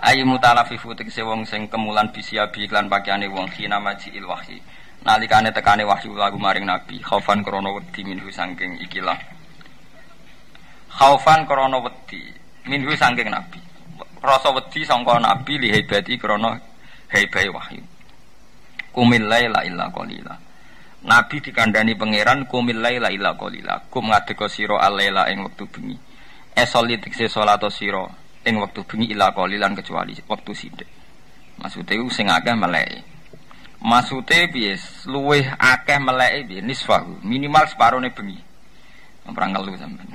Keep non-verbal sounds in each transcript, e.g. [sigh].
Ayi mutalafifu tegese wong sing kemulan bisiabi iklan pakaiane wong khina majiil wahyi. Nalikane tekane wahyu lagu maring nabi, khaufan krana wedi minhu saking ikilah. Khaufan krana wedi minhu saking nabi. Rasa wedi sangka nabi li hebati krana hebai wahyu. Kumil laila illa qalila. Nabi dikandani pangeran kumil laila illa qalila. Kum ngadeka sira alaila ing wektu bengi. Esoli tikse salat sira ing wektu bengi ila qalilan kecuali wektu sithik. Maksude iku sing akeh meleki. Maksude piye? Luwih akeh meleki piye? Nisfahu, minimal separone bengi. Perang kelu sampean.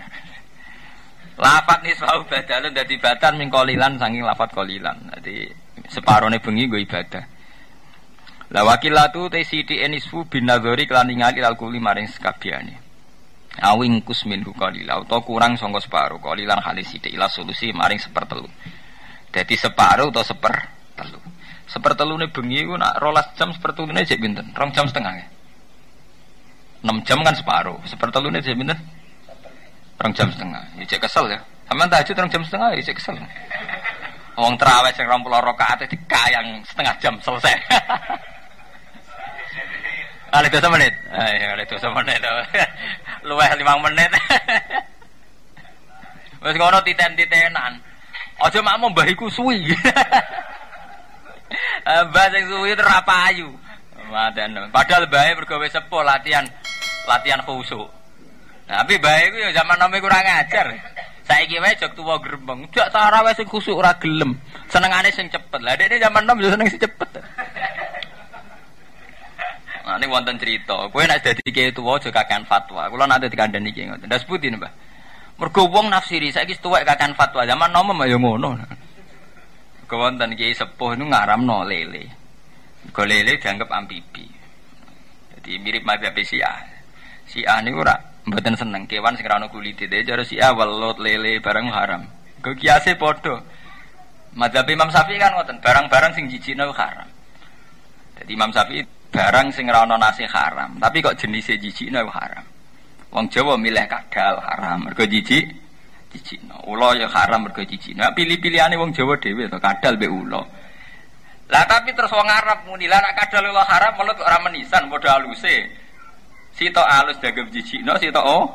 [laughs] Lafat nisfahu badalun dadi batan ming qalilan saking lafat qalilan. Dadi separone bengi nggo ibadah. La wakilatu te siti enisfu bin nadhari kelan ningali al kuli maring awing kusmin qalila utawa kurang sangka separo qalilan halis sithik ila solusi maring sepertelu dadi separo atau sepertelu sepertelune bengi ku nak rolas jam sepertelune jek pinten? Rong jam setengah ya? 6 jam kan separuh. Sepertelune jek pinten? Rong jam setengah. Ya kesel ya. Sampean tahajud rong jam setengah ya cek kesel. Wong terawih sing 20 rakaat dikayang setengah jam selesai [laughs] Kali dosa menit. Ayo kali dosa menit. [laughs] Luweh lima menit. [laughs] Wes ngono titen-titenan. Aja makmu mbah iku suwi. [laughs] Mbah sing suwi terapayu. Madan. Padahal bae mergo wis sepuh latihan latihan khusuk. Nah, tapi bae iku ya zaman nome kurang ajar. Saiki wae jog tuwa grembeng. Jak tarawih sing khusuk ora gelem. Senengane sing cepet. Lah dekne zaman nom yo seneng sing cepet. Nah, ini wonten cerita. Kue nak jadi kiai tua aja kakean fatwa. Kulo nanti dikandani kiai ngoten. Das putih nih. Mergo wong nafsiri saiki tuwek kakean fatwa. Zaman nom mah ya ngono. Mergo wonten kiai sepuh nu ngaramno lele. Mergo lele dianggap amfibi. Jadi mirip madzhab Syiah. Syiah niku ora mboten seneng kewan sing ora ono kulite. Dadi cara Syiah welut lele barang haram. Go kiase padha. Madzhab Imam Syafi'i kan ngoten, barang-barang sing jijikno haram. Jadi Imam Syafi'i barang sing ra ono nasi haram, tapi kok jenisnya jijikno haram. Wong Jawa milih kadal haram, mergo jijik jijikno. Ula ya haram mergo jijikno. Pilih-pilihane wong Jawa dhewe to kadal be ula. Lah tapi terus wong Arab muni lah kadal ula haram melut ora menisan padha aluse. Sito alus dagem jijikno, sito oh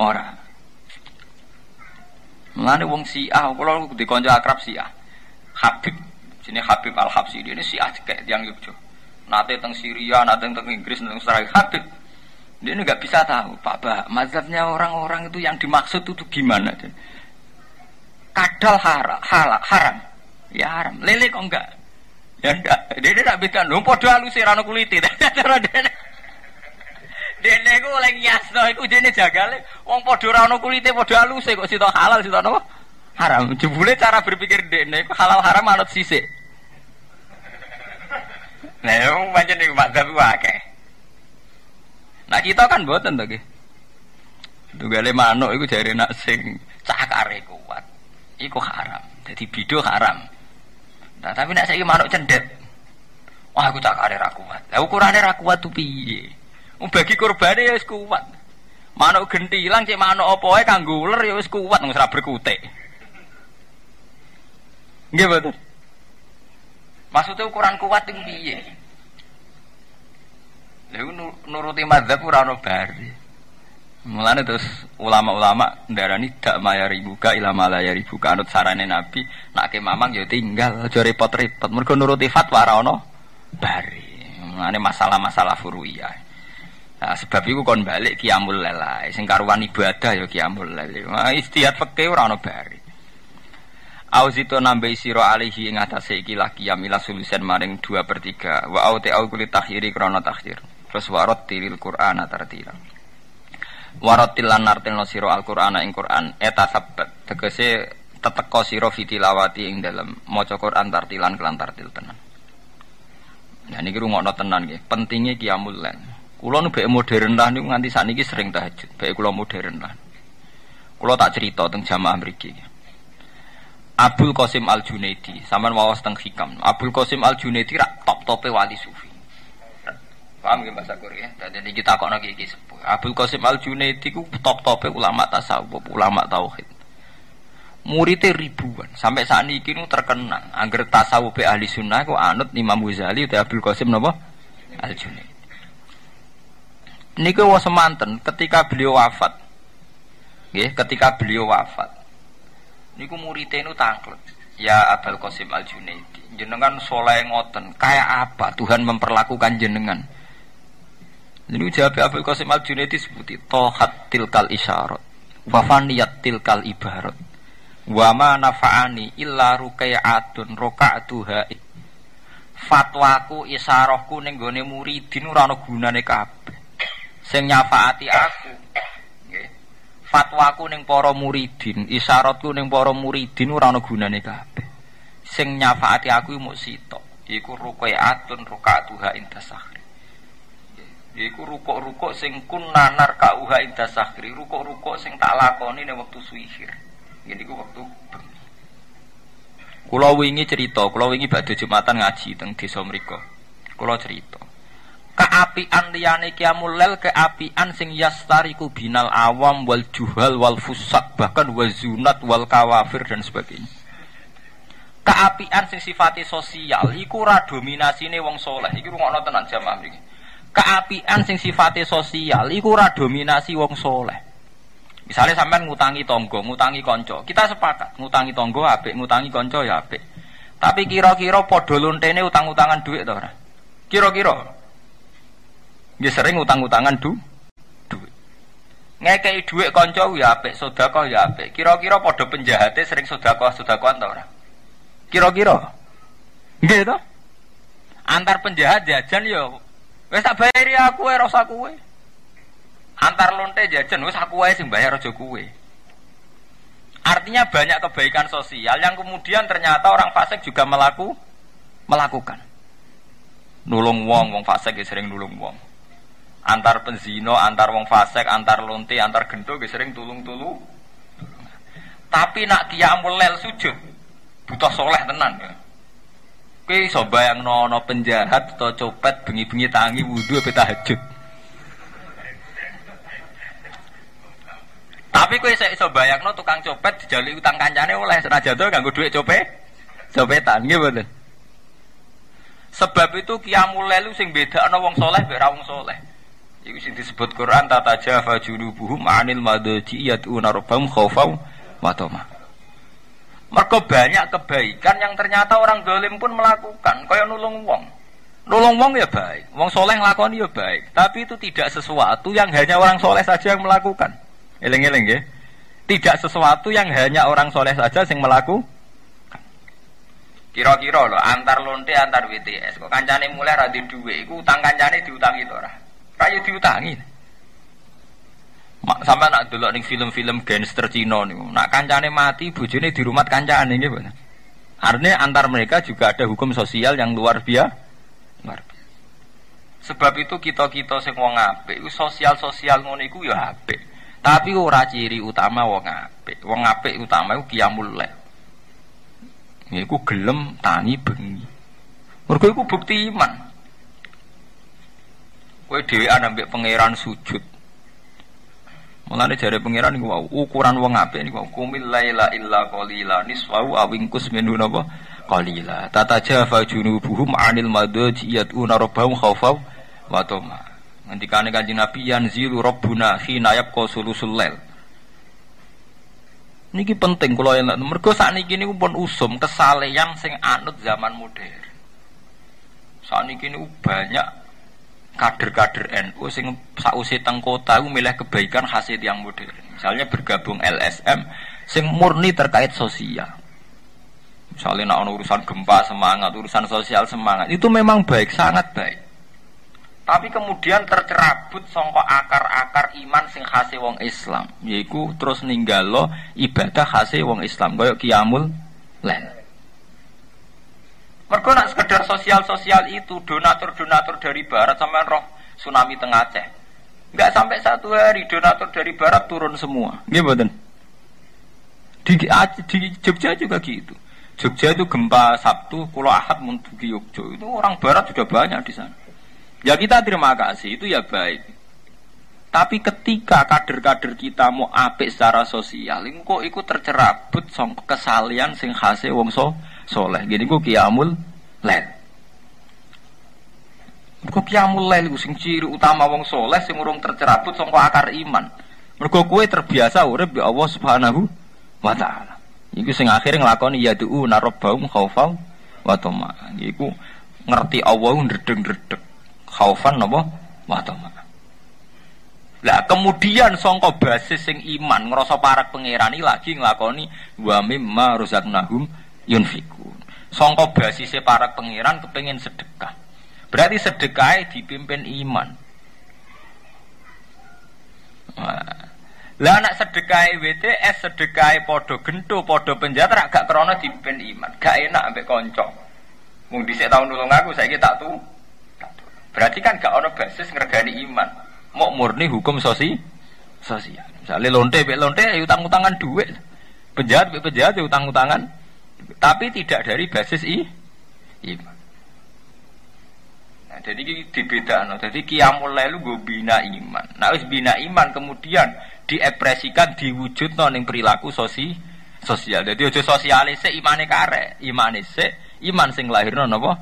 ora. Mulane wong Syiah, kula dikonco akrab Syiah. Habib, sini Habib Al-Habsi, ini Syiah cekek yang Yogyakarta nate teng Syria, nate teng Inggris, teng Australia, Habib. Dia ini nggak bisa tahu, Pak Bah, mazhabnya orang-orang itu yang dimaksud itu gimana? Kadal haram, halal, haram, ya haram. Lele kok enggak? Ya enggak. Dia tidak beda. Lu podo halus rano kuliti. [laughs] Cara dia Dene ku oleh ngiasno iku dene jagale wong padha ora ana kulite padha aluse kok sita halal sita napa? Haram. Jebule cara berpikir dene ku halal haram anut sisik. Nah, yang macam ni madzhab akeh. Nah kita kan boten to nggih. Tunggale manuk iku jare nak sing cakare kuat. Iku haram. Jadi bido haram. Nah, tapi nak saiki manuk cendet. Wah, aku cakare ra kuat. Lah ukurane ra kuat tuh piye? Bagi kurbane ya wis kuat. Manuk gentilang cek manuk apa wae ya wis kuat wis ra berkutik. Nggih betul. Maksudnya ukuran kuat itu piye? Lalu nuruti madzhab ora ono bari. Mulane terus ulama-ulama ndarani dak mayari buka ilama layari buka anut sarane Nabi nak ke mamang ya tinggal aja repot-repot mergo nuruti fatwa ora bari. Mulane masalah-masalah furuiyah. Nah, sebab itu kon balik kiamul lelai sing karuan ibadah ya kiamul lelai. Nah, istihad fikih ora bari. Auzito nambahi siro alihi ing atase iki laki yamila maring dua per tiga. Wa au te au kulit takhiri krono takhir. Terus warot tilil Qur'an tartila. Warot tilan nartil no siro al Qur'an ing Qur'an. Eta sabat tegese teteko siro fitilawati ing dalam maca Qur'an tartilan kelan tartil tenan. Nah niki rungokno tenan nggih. Pentingnya kiamul lan kula nu modern lah niku nganti sakniki sering tahajud. Bae kula modern lah. Kula tak cerita teng jamaah mriki Abdul Qasim Al Junaidi, sampean wawas teng hikam. Abdul Qasim Al Junaidi rak top tope wali sufi. Paham ya bahasa Korea? Jadi kita kok lagi sepuh. Abdul Qasim Al Junaidi ku top tope ulama tasawuf, ulama tauhid. Muridnya ribuan. Sampai saat ini kini terkenal. Angger tasawuf ahli sunnah kok anut Imam Ghazali atau Abdul Qasim napa? Al Junaid. Niku was semanten ketika beliau wafat. Nggih, ketika beliau wafat. Niku muridnya itu tangklet. Ya Abdul Qasim Al Junaidi. Jenengan soleh ngoten. Kayak apa Tuhan memperlakukan jenengan? Ini jawab Abdul Qasim Al Junaidi seperti tohat tilkal isyarat, wafaniyat tilkal ibarat, wama nafaani illa rukai'atun roka'atuha fatwaku isarohku ning gone muridin ora ana gunane kabeh sing nyafaati aku fatwaku ning para muridin isyaratku ning para muridin ora ana gunane kabeh sing nyafaati aku mung sitok iku rukai'atun roka'atuha intasah Iku rukuk-rukuk sing nanar kauha indah sahri, rukuk-rukuk sing tak lakoni ning wektu suihir. Ini ku waktu Kulo wingi cerita, kulo wingi badhe Jumatan ngaji teng desa mriku. Kulo cerita. Keapian liyane kiamul lel keapian sing yastariku binal awam wal juhal wal fusak bahkan wazunat wal kawafir dan sebagainya. Keapian sing sifatnya sosial iku ora dominasine wong soleh. Iki rungokno tenan jamaah mriki. Keapian sing sifatnya sosial iku ora dominasi wong soleh. Misalnya sampean ngutangi tonggo ngutangi konco kita sepakat ngutangi tonggo apik ngutangi konco ya apik. Tapi kira-kira podo lontene utang-utangan duit to kira-kira dia sering utang-utangan du duit ngekei duit konco ya apik sedekah ya apik kira-kira podo penjahatnya sering sedekah sedekahan to ora kira-kira nggih to antar penjahat jajan ya Wes tak bayari aku kowe. Antar lonte jajan wes aku wae sing bayar aja. Artinya banyak kebaikan sosial yang kemudian ternyata orang fasik juga melaku melakukan. Nulung wong, wong fasik ya sering nulung wong. Antar penzino, antar wong fasik, antar lonte, antar gento ya sering tulung-tulu. Tapi nak kiamul lel sujud, butuh soleh tenan. Kowe iso bayangno ana penjahat atau copet bengi-bengi tangi wudu apa tahajud. Tapi kowe iso iso bayangno tukang copet dijali utang kancane oleh senajan to ganggu dhuwit copet. Copetan nggih mboten. Sebab itu qiyamul lail sing bedakno wong soleh mek wong soleh. Iku sing disebut Quran tata jafa junubuhum anil madaji yatuna rabbahum khaufau wa tamah. Mereka banyak kebaikan yang ternyata orang dolim pun melakukan. Kayak nulung wong. Nulung wong ya baik. Wong soleh ngelakoni ya baik. Tapi itu tidak sesuatu yang hanya orang soleh saja yang melakukan. Eleng-eleng ya. Tidak sesuatu yang hanya orang soleh saja yang melakukan. Kira-kira loh, antar lonte antar WTS. Kok kancane mulai radhi duwe, iku utang kancane diutangi to ora? Rayu diutangi. Sama nak dulu nih film-film gangster Cina nih, nak kancane mati, bujune di rumah kancane gitu. Artinya antar mereka juga ada hukum sosial yang luar biasa. Sebab itu kita kita sing wong sosial sosial ngono iku ya apik. Tapi ora ciri utama wong apik. Wong apik utama iku qiyamul lail. Iku gelem tani bengi. Mergo iku bukti iman. Kowe dhewe ambek pangeran sujud, Mulane jare pangeran niku wau ukuran wong apik niku kumil laila illa qalila niswau awingkus minhu napa? Qalila. Tatajafa junubuhum anil madaji yatuna rabbahum khaufaw wa tama. Ngendikane kanjeng Nabi yanzilu rabbuna khina yabqa sulusul lail. Niki penting kula yang mergo sakniki niku pun usum kesalehan sing anut zaman modern. Sakniki niku banyak kader-kader NU sing sausi teng kota itu milih kebaikan hasil yang modern. Misalnya bergabung LSM sing murni terkait sosial. Misalnya nak urusan gempa semangat, urusan sosial semangat, itu memang baik, sangat baik. Tapi kemudian tercerabut songkok akar-akar iman sing khase wong Islam, yaitu terus ninggalo ibadah khase wong Islam, koyok kiamul lain. Mereka nak sekedar sosial-sosial itu donatur-donatur dari barat sampai roh tsunami tengah Aceh. Enggak sampai satu hari donatur dari barat turun semua. Gimana? Di, di Jogja juga gitu. Jogja itu gempa Sabtu, Pulau Ahad Muntuki Yogyo. Itu orang barat sudah banyak di sana. Ya kita terima kasih, itu ya baik. Tapi ketika kader-kader kita mau apik secara sosial, kok ikut tercerabut song kesalian sing khase wong soleh. Gini kok kiamul lel. Kok kiamul lel sing ciri utama wong soleh sing urung tercerabut song akar iman. Mergo kue terbiasa urip bi Allah Subhanahu wa taala. Iku sing akhire nglakoni ya du'u narabbaum khaufau wa tama. Iku ngerti Allah ndredeg-ndredeg. Khaufan napa wa tama. Lah kemudian songko basis sing iman ngerasa parak pangeran lagi nglakoni wa mimma rozaknahum yunfikun. Songko basis parak pangeran kepengen sedekah. Berarti sedekah dipimpin iman. Lah anak sedekah WTS sedekah podo gento podo penjara gak krono dipimpin iman. Gak enak ambek konco. Mung dhisik tahun nulung aku saiki tak tuh. Berarti kan gak ono basis ngergani iman mau murni hukum sosi sosial. Misalnya lonte be lonte ya utang utangan duit, penjahat be penjahat ya utang utangan, tapi tidak dari basis i iman. Nah, jadi dibeda, no. jadi kiamul lu gue bina iman. Nah, wis bina iman kemudian diekspresikan diwujud ning perilaku sosi sosial. Jadi ojo sosialis imane kare, imane se iman sing lahir no nopo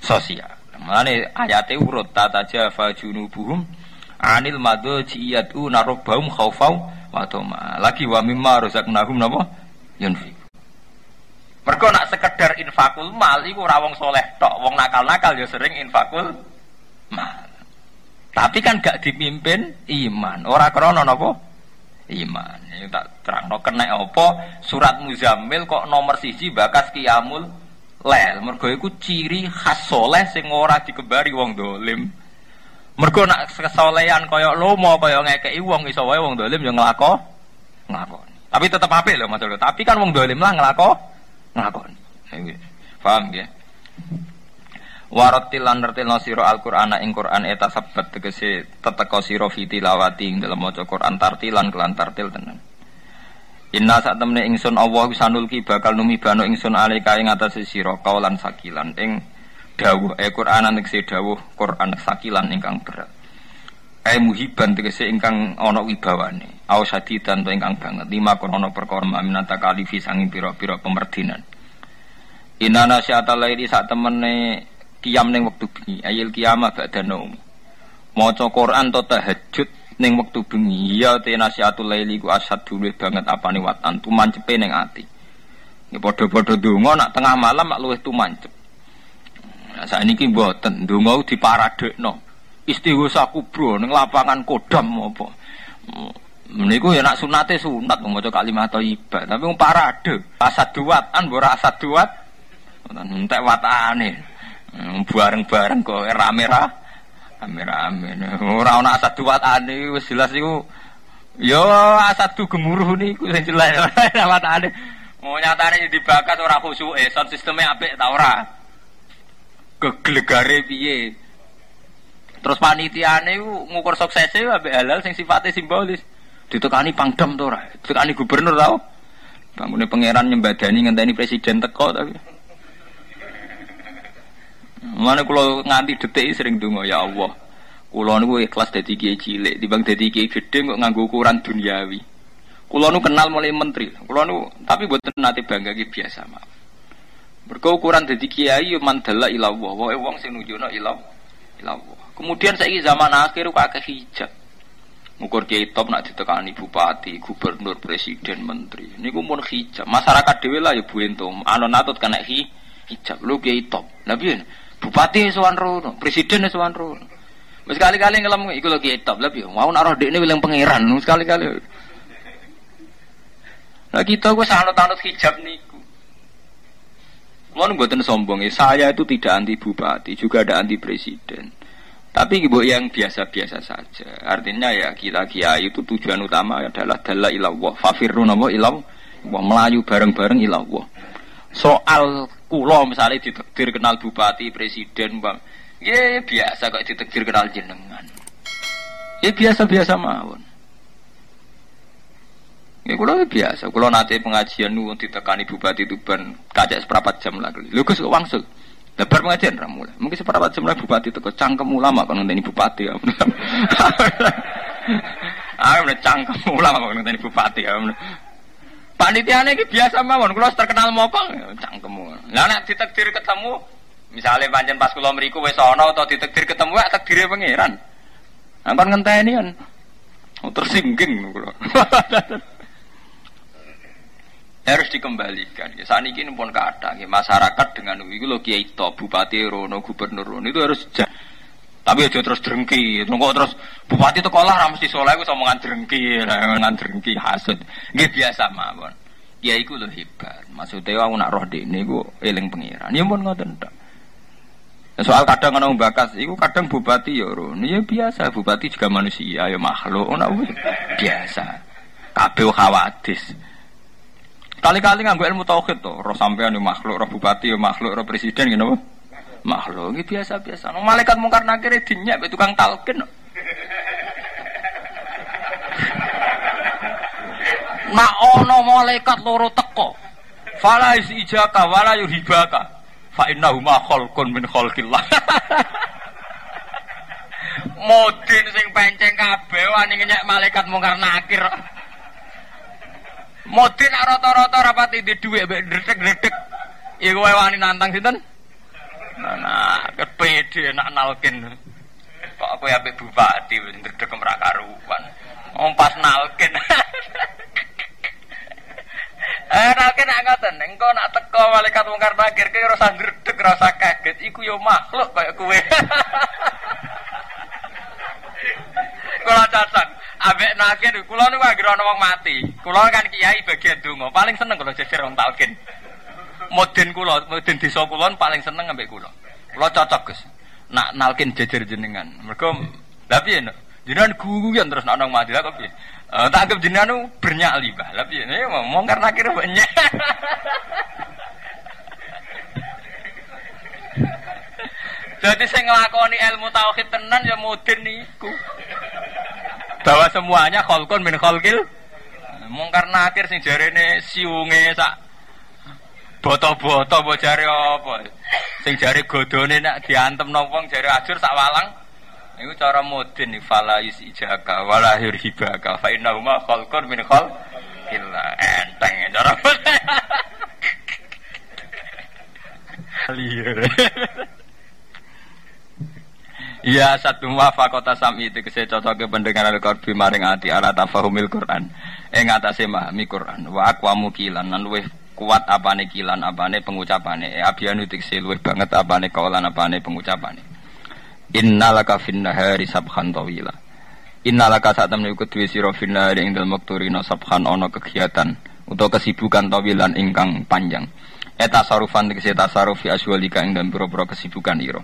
sosial. Mulane ayate urut tata jafa junubuhum anil madu jiyatu narobaum khaufau wa. Lagi wa mimma razaqnahum napa? Yunfi. Mergo nak sekedar infakul mal iku ora wong soleh tok, wong nakal-nakal ya sering infakul mal. Tapi kan gak dipimpin iman, ora krana napa? Iman. Ini tak terangno kena apa? Surat Muzammil kok nomor siji bakas kiamul lel. Mergo iku ciri khas soleh sing ora dikebari wong dolim. Mergo nak kesolehan kaya lomo kaya ngekeki wong iso wae wong dolim yo nglako nglakoni. Tapi tetep apik lho Mas Tapi kan wong dolim lah nglako nglakoni. Paham ya? Warotil lan nertilno sira Al-Qur'an ing Qur'an eta sabat tegese teteka sira fi tilawati ing dalem maca Qur'an tartilan kelan tartil tenan. Inna sak temne ingsun Allah sanulki bakal numibano ingsun alika ing atase sira kaulan sakilan ing dawuh e Quran tegese dawuh Quran sakilan ingkang berat e muhiban tegese ingkang ana wibawane. Au sadidan to ingkang banget. Lima kono perkara minata kalifi sanging pira-pira pemerdinan. Inana syata lairi sak temene kiam ning wektu bengi. Ayil kiamah ba'da naum. Maca Quran to tahajud ning wektu bengi. Ya te nasihatul laili ku asad dulu banget apane watan tumancepe ning ati. Ya padha-padha donga nak tengah malam mak luwih tumancep Nah, saat ini buatan dungo di paradekno istighosah kubro neng lapangan kodam apa. Meniku ya nak sunate sunat maca kalimat thayyibah, tapi wong parade asad duat an ora asad duat. Entek watane. Hmm, bareng-bareng kok rame ra rame-rame. Ora ana asad duatane jelas iku Yo asad du gemuruh niku sing jelas [laughs] watane. Mau nyatane dibakar ora khusyuk, sound sistemnya apik ta ora? kegelegare piye. Terus panitiane ngukur suksesnya ambek halal sing sifatnya simbolis. Ditekani pangdam to ora? Ditekani gubernur tau? Bangune pangeran nyembadani ngenteni presiden teko tapi. Mana kalau nganti detik sering dungo ya Allah. Kulo niku ikhlas dadi kiai cilik, timbang dadi kiai gede kok nganggo ukuran duniawi. Kulo nu kenal mulai menteri. Kulo nu tapi buat nanti bangga biasa mak. Mergo ukuran dadi kiai mandala ila Allah, wae wong sing nunjukno ila ila Allah. Kemudian saiki zaman akhir akeh hijab. Ngukur kiai top nak ditekani bupati, gubernur, presiden, menteri. Niku mun hijab. Masyarakat dhewe lah ya buentum. Anon atut kena hi hijab. Lu kiai top. Piye? Bupati sowan rono, presiden sowan rono. Wis kali-kali ngelem iku lho kiai top. Piye? Mau nak roh dekne wilang pangeran. Sekali-kali. Lah kita gue sanut-anut hijab niku. Kalau buatan sombong ya, saya itu tidak anti bupati, juga ada anti presiden. Tapi ibu yang biasa-biasa saja. Artinya ya kita kiai itu tujuan utama adalah dalah ilawah. Fafirun nama ilaw. Melayu bareng-bareng ilawah. Soal pulau misalnya ditekdir kenal bupati, presiden, bang. Ya biasa kok ditekdir kenal jenengan. Ya biasa-biasa mawon. Ya kulo biasa, kulo nate pengajian nu ditekani bupati Tuban kacek seperempat jam lagi. Lho Gus kok wangsul. Lebar pengajian ra mulai. Mungkin seperempat jam bupati teko cangkem ulama kan ngenteni bupati. Ya. Ah, udah cangkem ulama kok ngenteni bupati. Panitiane iki biasa mawon, kula terkenal mokong cangkem. Lah nek ditakdir ketemu misalnya pancen pas kula mriku wis ana atau ditakdir ketemu ya takdire pangeran. Ampun ngenteni kan. Oh, tersingging kula. [laughs] harus dikembalikan. Ya, saat ini pun kadang ya, masyarakat dengan itu lo kiai to, bupati rono, gubernur rono itu harus jah. Tapi aja terus drengki, kok terus bupati itu kolah ramus di soleh, gue omongan drengki, omongan drengki hasut. Gak biasa mawon. Ya iku lo hebat. Maksudnya aku nak roh di ini gue eling pengiran. Ya pun nggak tentu. Soal kadang orang bakas, itu kadang bupati ya rono. Ya biasa, bupati juga manusia, ya makhluk, oh, biasa. Kabeh khawatir. Kali-kali nganggo ilmu tauhid to, roh sampean yo makhluk, roh bupati yo makhluk, roh presiden gitu Makhluk ini biasa-biasa. No, malaikat mungkar nakir dinyak be tukang talkin. Nak ono malaikat loro teko. Fala ijaka wala yuhibaka. Fa innahu ma khalqun min khalqillah. [laughs] Modin sing penceng kabeh wani ngenyek malaikat mungkar nakir. Modin rata-rata rapati di dhuwit mbek ndredeg-ndredeg. Iku wae wani nantang sinten? Nah, kepede nak nalkin. Kok aku ya bupati ndredeg ora karuan. Om pas nalkin. [laughs] Eh, nalkin nak ngoten, engko nak teko malaikat mungkar nakir ki rasa ndredeg, rasa kaget, iku yo makhluk kaya kowe. [laughs] Kula cacat. Ambek nakir kula niku anggere ana wong mati. Kula kan kiai bagian donga, paling seneng kalau jejer wong talkin. Mudin kula, mudin desa kula paling seneng ambek kula. Kula cocok, Gus. Nak nalkin jejer jenengan. Mergo lha piye Jenengan guyon terus ana mati kok piye? Uh, tak anggap jenengan bernyali, Mbah. Lha piye? Ya ngomong karena kira banyak. [laughs] Jadi saya ngelakoni ilmu tauhid tenan ya mudin niku. Bahwa semuanya kholkun min kholkil. Mungkar nakir sing jarene siunge sak boto-boto mbok jare apa. Sing jare godone nak diantem wong jare ajur sak walang. Niku cara mudin ni fala ijaka wala hibaka fa innahu ma khalqun min khalqil enteng cara. [laughs] Liar. Ya satu kota sami itu kese cocok ke pendengar al-qalbi maring ati ala tafahumil Quran. Ing atase memahami Quran. Wa aqwamu kilan lan luwih kuat apane kilan apane pengucapane. E abianu tikse luwih banget apane kaulan apane pengucapane. Innalaka fin nahari sabhan tawila. Innalaka saat temen iku duwe sira fin nahari ing dalem wektu sabhan ana kegiatan utawa kesibukan tawilan ingkang panjang. Eta sarufan tikse tasaruf fi aswalika ing dalem pira kesibukan ira.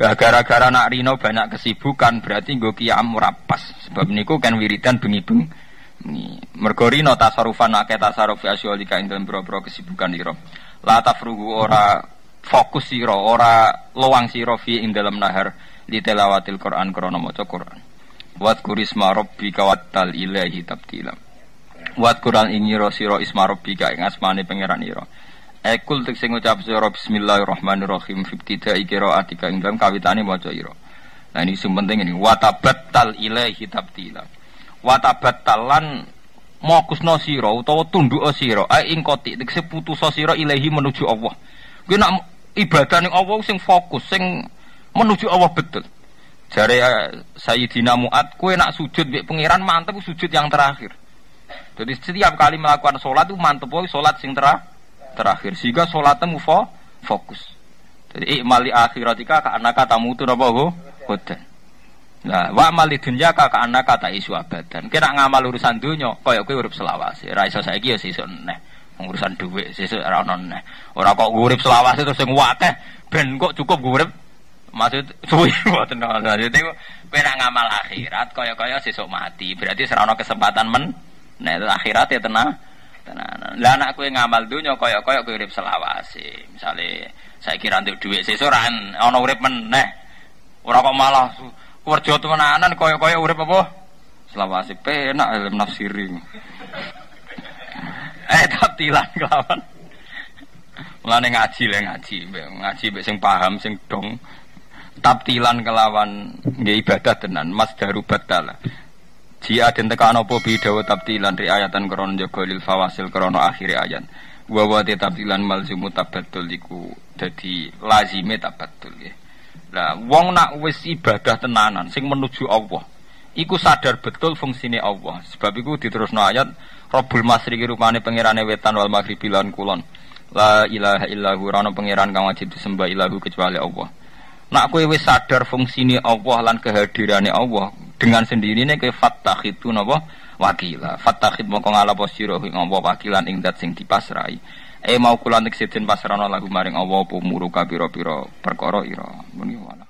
Ya gara-gara nak Rino banyak kesibukan berarti gue kiam murapas. Sebab niku kan wiridan bengi-bengi. Mergo Rino tasarufan akeh tasaruf asyolika ing dalam boro kesibukan ira. La tafrugu ora fokus sira, ora luang sira fi ing dalam nahar di telawatil Quran krana maca Quran. Wat kurisma rabbika wattal ilahi tabtila. Wat Quran ing sira isma rabbika ing asmane pangeran ira. Ekul tek sing ngucap sira bismillahirrahmanirrahim fibtida ikira atika ing dalam kawitane maca ira. Nah ini sing penting ini watabattal ilaihi tabtila. Watabattalan mokusno sira utawa tunduk sira ai ing koti tek putus sira ilahi menuju Allah. Kuwi nak ibadah ning Allah sing fokus sing menuju Allah betul. Jare uh, Sayyidina Mu'ad, kue nak sujud mbek pangeran mantep sujud yang terakhir. Jadi setiap kali melakukan sholat itu mantep sholat sing terakhir terakhir sehingga sholatnya fo fokus jadi ikmali akhiratika ka anaka tamutu napa ho hodan Nah, wa mali dunya ka ka anaka ta isu abadan. Kira ngamal urusan dunya kaya kowe urip selawase. Ra iso saiki ya sesuk neh. Urusan dhuwit sesuk ora ono neh. Ora kok urip selawase terus sing akeh ben kok cukup urip maksud [laughs] suwi mboten ana. Dadi kowe ngamal akhirat kaya-kaya sesuk mati. Berarti ono kesempatan men. Nah, akhirat ya tenang tenanan. Lah anak kowe ngamal dunya kaya-kaya kowe urip selawase. Misale saya kira untuk duit sesuk ora ana meneh. Ora kok malah kerja temenanan kaya-kaya urip apa? Selawase penak ilmu nafsiri. [laughs] eh taptilan kelawan. Mulane ngaji le ngaji, ngaji mbek sing paham sing dong. Taptilan kelawan nggih ibadah tenan, mas daru batala. Jia den tekan apa bidawa tabdilan riayatan krana jaga lil fawasil krana akhir ayat. Wa wa tabdilan malzumu tabaddul iku dadi lazime tabaddul ya. Lah wong nak wis ibadah tenanan sing menuju Allah iku sadar betul fungsine Allah. Sebab iku diterusno ayat Rabbul Masriqi rupane pangerane wetan wal maghribi lan kulon. La ilaha illahu rana pangeran kang wajib disembah ilahu kecuali Allah. Nak kowe wis sadar fungsine Allah lan kehadirane Allah, dengan sendirinya ke fattakhid itu napa? Wakila. Fattakhid mongko ngalapa sira ing apa wakilan ing dat sing dipasrai. E mau kula nek pasrana lagu maring apa muruka pira-pira perkara ira. Muni wala